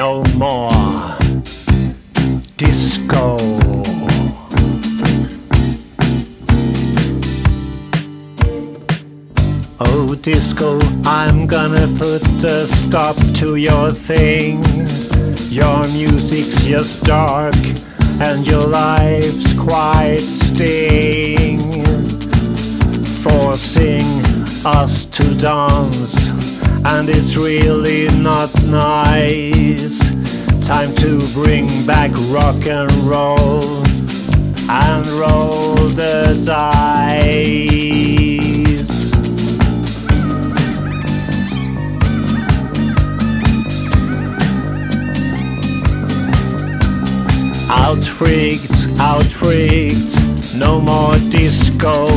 no more disco. Oh, disco, I'm gonna put a stop to your thing. Your music's just dark, and your life's quite sting. Forcing us to dance, and it's really not nice. Time to bring back rock and roll and roll the dice. Out freaked, out freaked, no more disco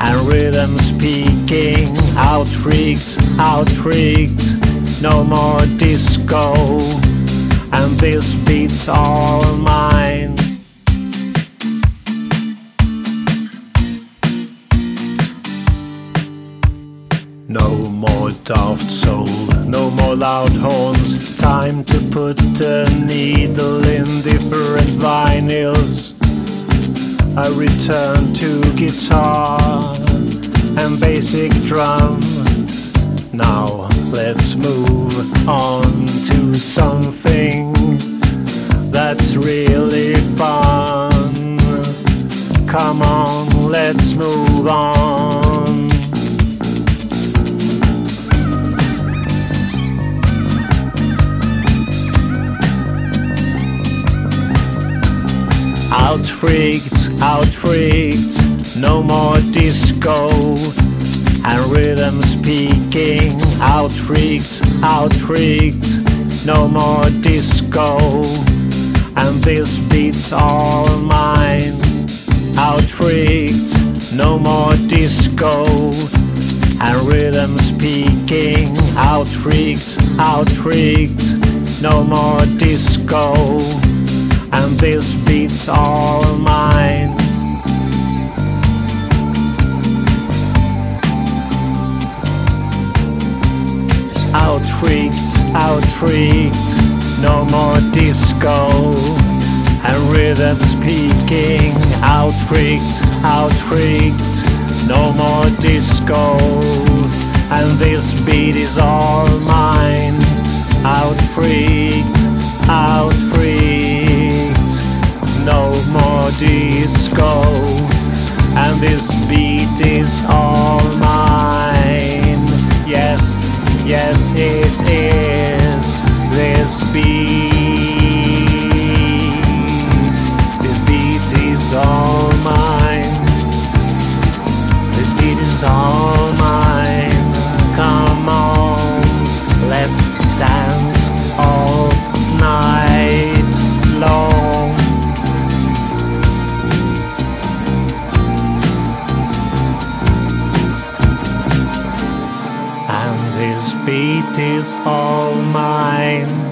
and rhythm speaking. Out freaked, out freaked, no more disco and these beat's are mine. No more daft soul, no more loud horns. Time to put a needle in different vinyls. I return to guitar and basic drum. Now let's move on to something that's really fun. Come on, let's move on. Out freaked, out freaked, no more speaking. Out freaked, out freaked, no more disco and this beat's all mine. Out freaked, no more disco and rhythm speaking. Out freaked, out freaked, no more disco and this beat's all mine. Freaked, out freaked, no more disco and rhythm speaking. Out freaked, out freaked, no more disco. And this beat is all mine. Out freaked, out freaked, no more disco. And this beat is all beat, this beat is all mine. This beat is all mine. Come on, let's dance all night long. And this beat is all mine.